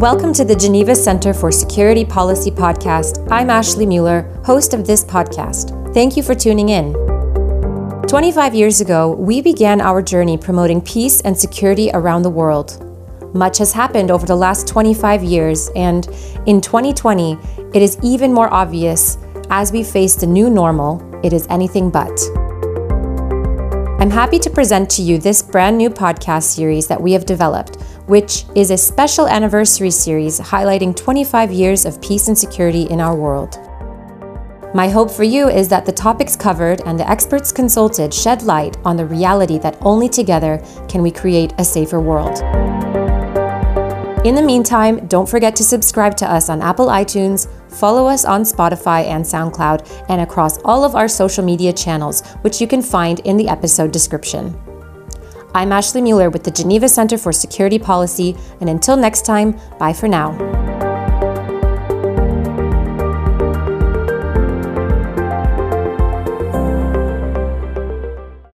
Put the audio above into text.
Welcome to the Geneva Center for Security Policy podcast. I'm Ashley Müller, host of this podcast. Thank you for tuning in. 25 years ago, we began our journey promoting peace and security around the world. Much has happened over the last 25 years, and in 2020, it is even more obvious as we face the new normal, it is anything but. I'm happy to present to you this brand new podcast series that we have developed, which is a special anniversary series highlighting 25 years of peace and security in our world. My hope for you is that the topics covered and the experts consulted shed light on the reality that only together can we create a safer world. In the meantime, don't forget to subscribe to us on Apple iTunes, follow us on Spotify and SoundCloud, and across all of our social media channels, which you can find in the episode description. I'm Ashley Müller with the Geneva Center for Security Policy, and until next time, bye for now.